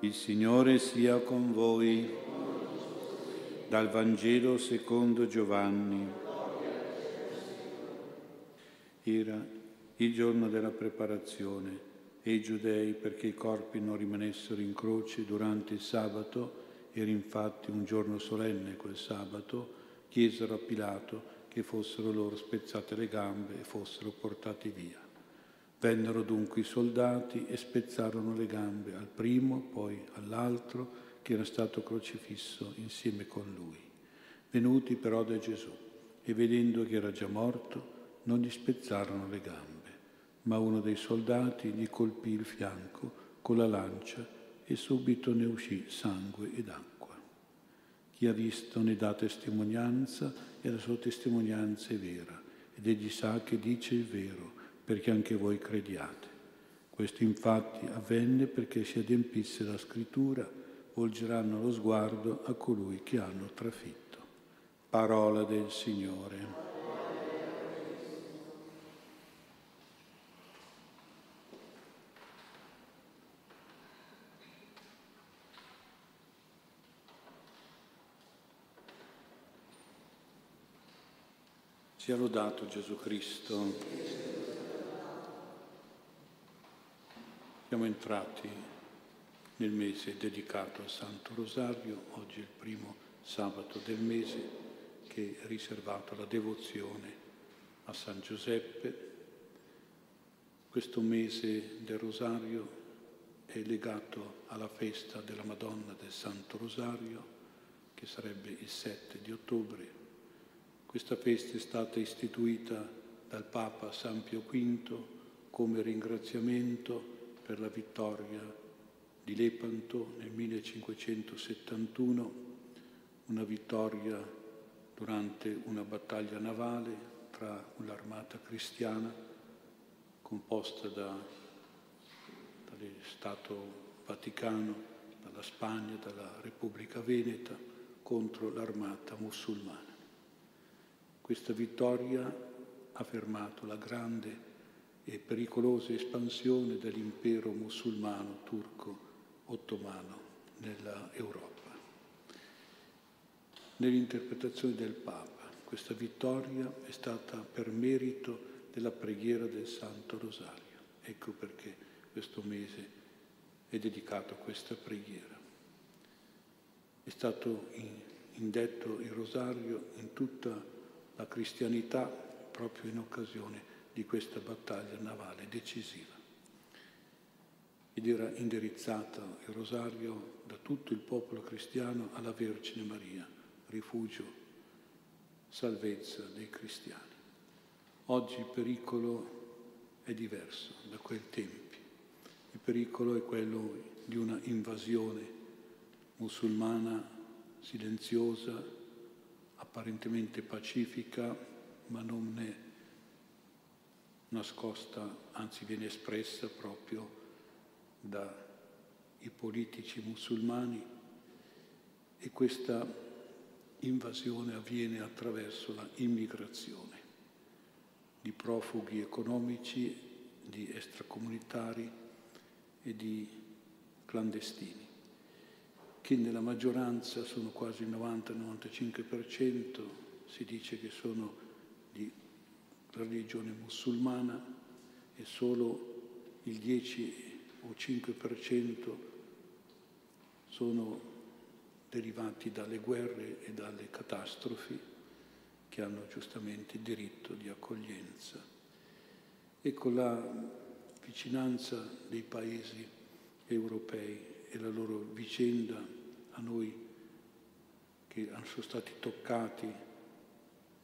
Il Signore sia con voi. Dal Vangelo secondo Giovanni. Era il giorno della preparazione e i giudei, perché i corpi non rimanessero in croce durante il sabato, era infatti un giorno solenne quel sabato, chiesero a Pilato che fossero loro spezzate le gambe e fossero portati via. Vennero dunque i soldati e spezzarono le gambe al primo, poi all'altro, che era stato crocifisso insieme con lui. Venuti però da Gesù e vedendo che era già morto, non gli spezzarono le gambe, ma uno dei soldati gli colpì il fianco con la lancia e subito ne uscì sangue ed acqua. Chi ha visto ne dà testimonianza e la sua testimonianza è vera, ed egli sa che dice il vero perché anche voi crediate. Questo infatti avvenne perché si adempisse la scrittura, volgeranno lo sguardo a colui che hanno trafitto. Parola del Signore. Sia lodato Gesù Cristo. Siamo entrati nel mese dedicato al Santo Rosario, oggi è il primo sabato del mese che è riservato alla devozione a San Giuseppe. Questo mese del Rosario è legato alla festa della Madonna del Santo Rosario, che sarebbe il 7 di ottobre. Questa festa è stata istituita dal Papa San Pio V come ringraziamento per la vittoria di Lepanto nel 1571, una vittoria durante una battaglia navale tra l'armata cristiana composta da, dallo Stato Vaticano, dalla Spagna, dalla Repubblica Veneta contro l'armata musulmana. Questa vittoria ha fermato la grande e pericolosa espansione dell'impero musulmano turco ottomano nella Europa. Nell'interpretazione del Papa questa vittoria è stata per merito della preghiera del Santo Rosario. Ecco perché questo mese è dedicato a questa preghiera. È stato indetto il rosario in tutta la cristianità proprio in occasione di questa battaglia navale decisiva. Ed era indirizzata il rosario da tutto il popolo cristiano alla Vergine Maria, rifugio, salvezza dei cristiani. Oggi il pericolo è diverso da quei tempi. Il pericolo è quello di una invasione musulmana silenziosa, apparentemente pacifica, ma non è nascosta, anzi viene espressa proprio dai politici musulmani e questa invasione avviene attraverso la immigrazione di profughi economici, di extracomunitari e di clandestini, che nella maggioranza sono quasi il 90-95%, si dice che sono di religione musulmana e solo il 10 o 5% sono derivati dalle guerre e dalle catastrofi che hanno giustamente diritto di accoglienza. E con la vicinanza dei paesi europei e la loro vicenda a noi che sono stati toccati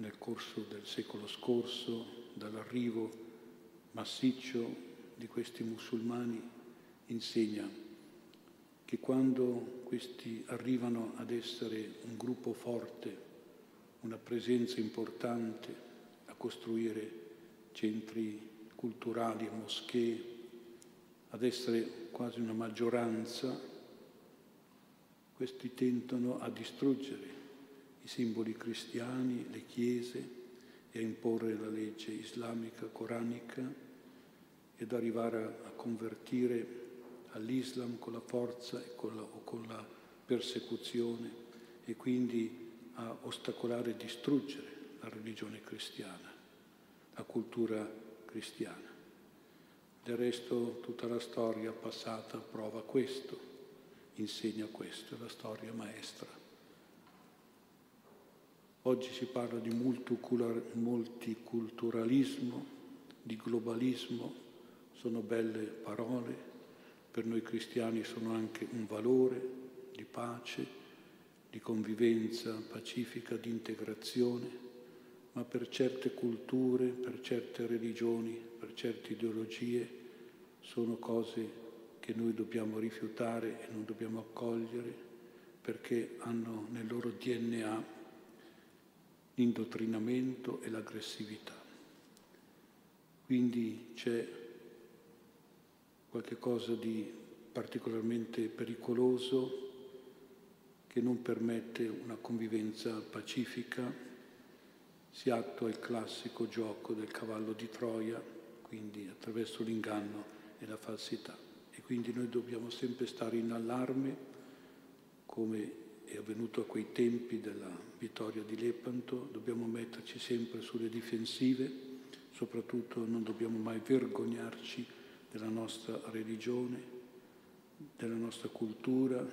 nel corso del secolo scorso dall'arrivo massiccio di questi musulmani insegna che quando questi arrivano ad essere un gruppo forte, una presenza importante a costruire centri culturali moschee, ad essere quasi una maggioranza, questi tentano a distruggere i simboli cristiani, le chiese e a imporre la legge islamica, coranica ed arrivare a, convertire all'Islam con la forza con la, o con la persecuzione e quindi a ostacolare e distruggere la religione cristiana, la cultura cristiana. Del resto tutta la storia passata prova questo, insegna questo, è la storia maestra. Oggi si parla di multiculturalismo, di globalismo, sono belle parole, per noi cristiani sono anche un valore di pace, di convivenza pacifica, di integrazione. Ma per certe culture, per certe religioni, per certe ideologie sono cose che noi dobbiamo rifiutare e non dobbiamo accogliere perché hanno nel loro DNA l'indottrinamento e l'aggressività. Quindi c'è qualcosa di particolarmente pericoloso che non permette una convivenza pacifica si attua il classico gioco del cavallo di Troia, quindi attraverso l'inganno e la falsità. E quindi noi dobbiamo sempre stare in allarme, come è avvenuto a quei tempi della vittoria di Lepanto, dobbiamo metterci sempre sulle difensive, soprattutto non dobbiamo mai vergognarci della nostra religione, della nostra cultura,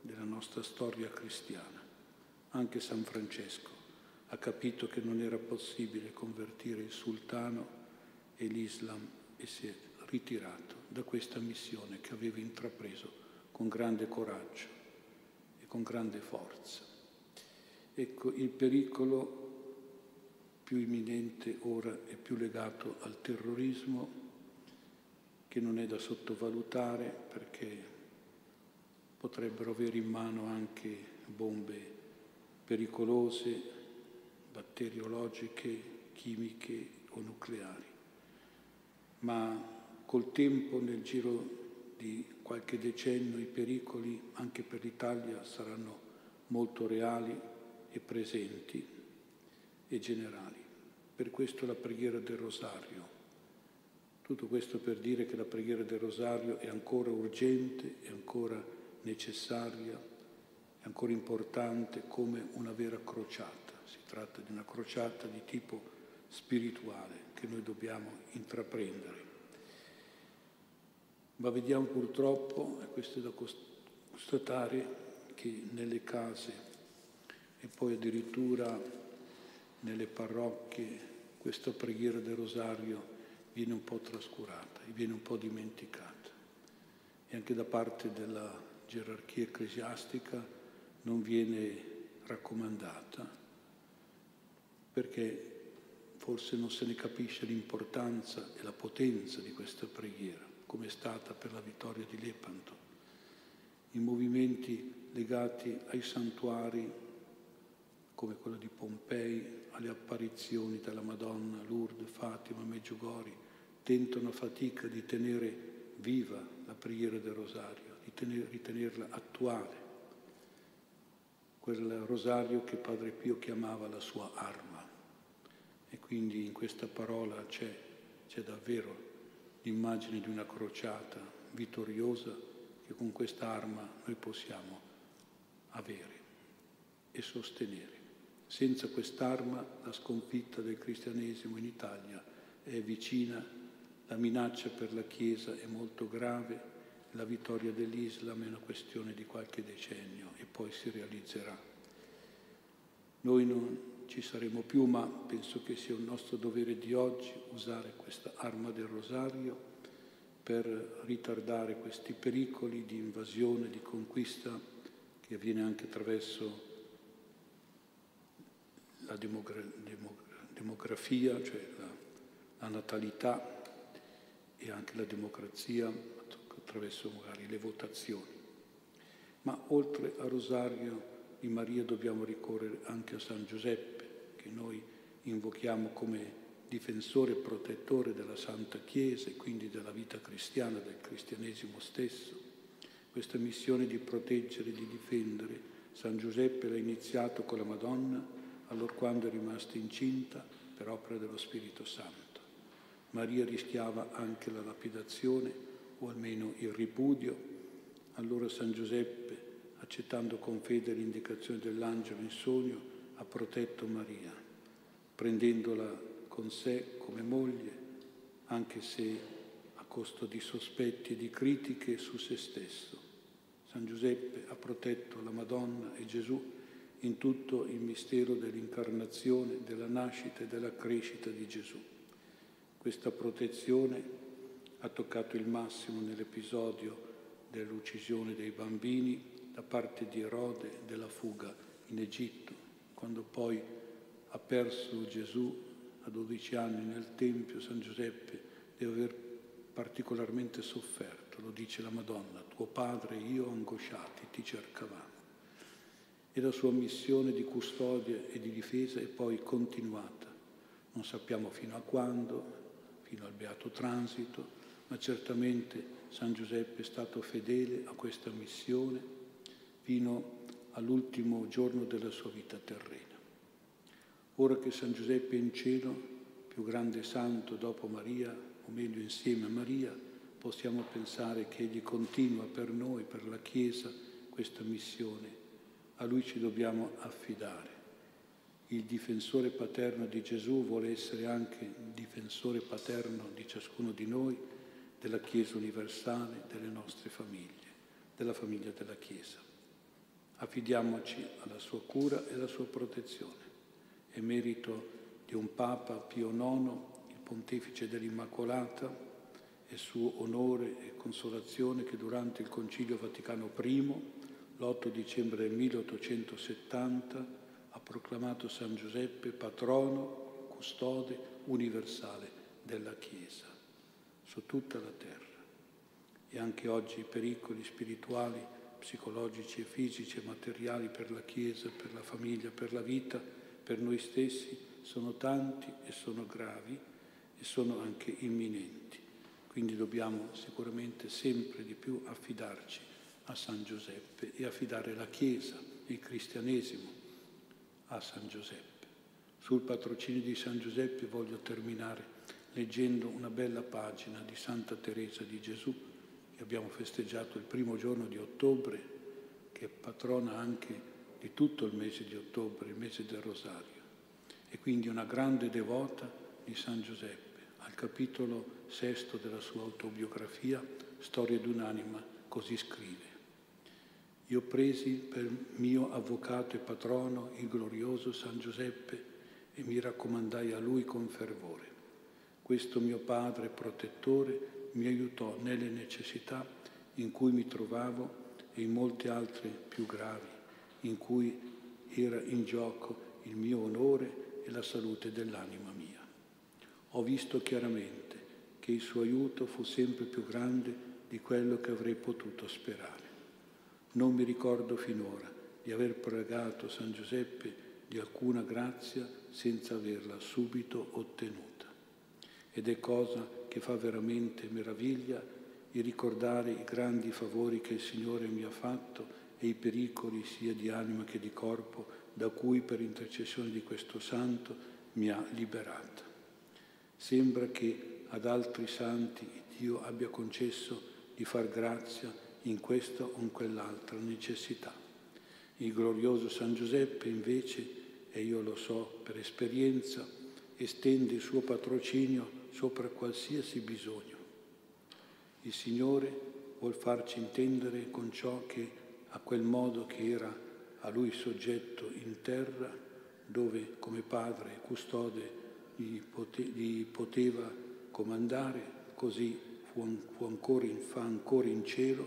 della nostra storia cristiana. Anche San Francesco ha capito che non era possibile convertire il sultano e l'Islam e si è ritirato da questa missione che aveva intrapreso con grande coraggio con grande forza. Ecco, il pericolo più imminente ora è più legato al terrorismo, che non è da sottovalutare perché potrebbero avere in mano anche bombe pericolose batteriologiche, chimiche o nucleari. Ma col tempo, nel giro di qualche decennio, i pericoli anche per l'Italia saranno molto reali e presenti e generali. Per questo la preghiera del rosario. Tutto questo per dire che la preghiera del rosario è ancora urgente, è ancora necessaria, è ancora importante come una vera crociata tratta di una crociata di tipo spirituale che noi dobbiamo intraprendere. Ma vediamo purtroppo, e questo è da constatare, che nelle case e poi addirittura nelle parrocchie questa preghiera del rosario viene un po' trascurata, viene un po' dimenticata. E anche da parte della gerarchia ecclesiastica non viene raccomandata perché forse non se ne capisce l'importanza e la potenza di questa preghiera, come è stata per la vittoria di Lepanto. I movimenti legati ai santuari, come quello di Pompei, alle apparizioni della Madonna, Lourdes, Fatima, Meggiugori, tentano a fatica di tenere viva la preghiera del rosario, di tener, ritenerla attuale, quel rosario che Padre Pio chiamava la sua arma. E quindi in questa parola c'è, c'è davvero l'immagine di una crociata vittoriosa che con questa arma noi possiamo avere e sostenere. Senza quest'arma la sconfitta del cristianesimo in Italia è vicina, la minaccia per la Chiesa è molto grave, la vittoria dell'Islam è una questione di qualche decennio e poi si realizzerà. Noi non, ci saremo più, ma penso che sia un nostro dovere di oggi usare questa arma del rosario per ritardare questi pericoli di invasione, di conquista che avviene anche attraverso la demogra- demogra- demografia, cioè la, la natalità e anche la democrazia attraverso magari le votazioni. Ma oltre al rosario di Maria dobbiamo ricorrere anche a San Giuseppe che noi invochiamo come difensore e protettore della Santa Chiesa e quindi della vita cristiana, del cristianesimo stesso. Questa missione di proteggere e di difendere San Giuseppe l'ha iniziato con la Madonna allora quando è rimasta incinta per opera dello Spirito Santo. Maria rischiava anche la lapidazione o almeno il ripudio, allora San Giuseppe, accettando con fede l'indicazione dell'angelo in sogno, ha protetto Maria, prendendola con sé come moglie, anche se a costo di sospetti e di critiche su se stesso. San Giuseppe ha protetto la Madonna e Gesù in tutto il mistero dell'incarnazione, della nascita e della crescita di Gesù. Questa protezione ha toccato il massimo nell'episodio dell'uccisione dei bambini da parte di Erode della fuga in Egitto, quando poi ha perso Gesù a 12 anni nel Tempio, San Giuseppe deve aver particolarmente sofferto, lo dice la Madonna, tuo padre e io angosciati ti cercavamo. E la sua missione di custodia e di difesa è poi continuata. Non sappiamo fino a quando, fino al beato transito, ma certamente San Giuseppe è stato fedele a questa missione fino all'ultimo giorno della sua vita terrena. Ora che San Giuseppe è in cielo, più grande santo dopo Maria, o meglio insieme a Maria, possiamo pensare che Egli continua per noi, per la Chiesa, questa missione. A Lui ci dobbiamo affidare. Il difensore paterno di Gesù vuole essere anche difensore paterno di ciascuno di noi della Chiesa universale, delle nostre famiglie, della famiglia della Chiesa. Affidiamoci alla sua cura e alla sua protezione. È merito di un Papa Pio IX, il pontefice dell'Immacolata, è suo onore e consolazione che durante il Concilio Vaticano I, l'8 dicembre del 1870, ha proclamato San Giuseppe patrono, custode universale della Chiesa su tutta la terra. E anche oggi i pericoli spirituali, psicologici e fisici e materiali per la Chiesa, per la famiglia, per la vita, per noi stessi sono tanti e sono gravi e sono anche imminenti. Quindi dobbiamo sicuramente sempre di più affidarci a San Giuseppe e affidare la Chiesa, il cristianesimo a San Giuseppe. Sul patrocinio di San Giuseppe voglio terminare leggendo una bella pagina di Santa Teresa di Gesù che abbiamo festeggiato il primo giorno di ottobre, che è patrona anche di tutto il mese di ottobre, il mese del Rosario, e quindi una grande devota di San Giuseppe. Al capitolo sesto della sua autobiografia, Storia di un'anima, così scrive. Io presi per mio avvocato e patrono il glorioso San Giuseppe e mi raccomandai a lui con fervore. Questo mio padre protettore mi aiutò nelle necessità in cui mi trovavo e in molte altre più gravi, in cui era in gioco il mio onore e la salute dell'anima mia. Ho visto chiaramente che il suo aiuto fu sempre più grande di quello che avrei potuto sperare. Non mi ricordo finora di aver pregato San Giuseppe di alcuna grazia senza averla subito ottenuta ed è cosa che fa veramente meraviglia il ricordare i grandi favori che il Signore mi ha fatto e i pericoli sia di anima che di corpo da cui per intercessione di questo santo mi ha liberata. Sembra che ad altri santi Dio abbia concesso di far grazia in questa o in quell'altra necessità. Il glorioso San Giuseppe invece, e io lo so per esperienza, estende il suo patrocinio sopra qualsiasi bisogno. Il Signore vuol farci intendere con ciò che a quel modo che era a Lui soggetto in terra, dove come padre e custode gli, pote- gli poteva comandare, così fu, fu ancora in, fa ancora in cielo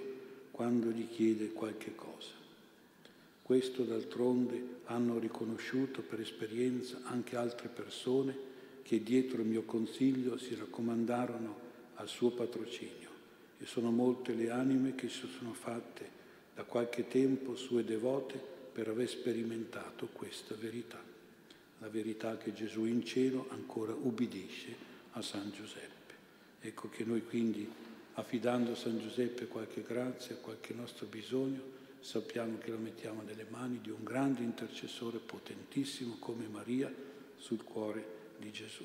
quando gli chiede qualche cosa. Questo d'altronde hanno riconosciuto per esperienza anche altre persone che dietro il mio consiglio si raccomandarono al suo patrocinio e sono molte le anime che si sono fatte da qualche tempo sue devote per aver sperimentato questa verità, la verità che Gesù in cielo ancora ubbidisce a San Giuseppe. Ecco che noi quindi, affidando a San Giuseppe qualche grazia, qualche nostro bisogno, sappiamo che lo mettiamo nelle mani di un grande intercessore potentissimo come Maria sul cuore di Gesù.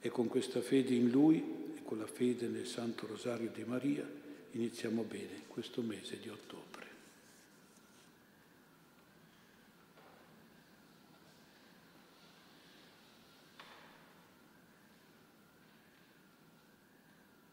E con questa fede in Lui e con la fede nel Santo Rosario di Maria, iniziamo bene questo mese di ottobre.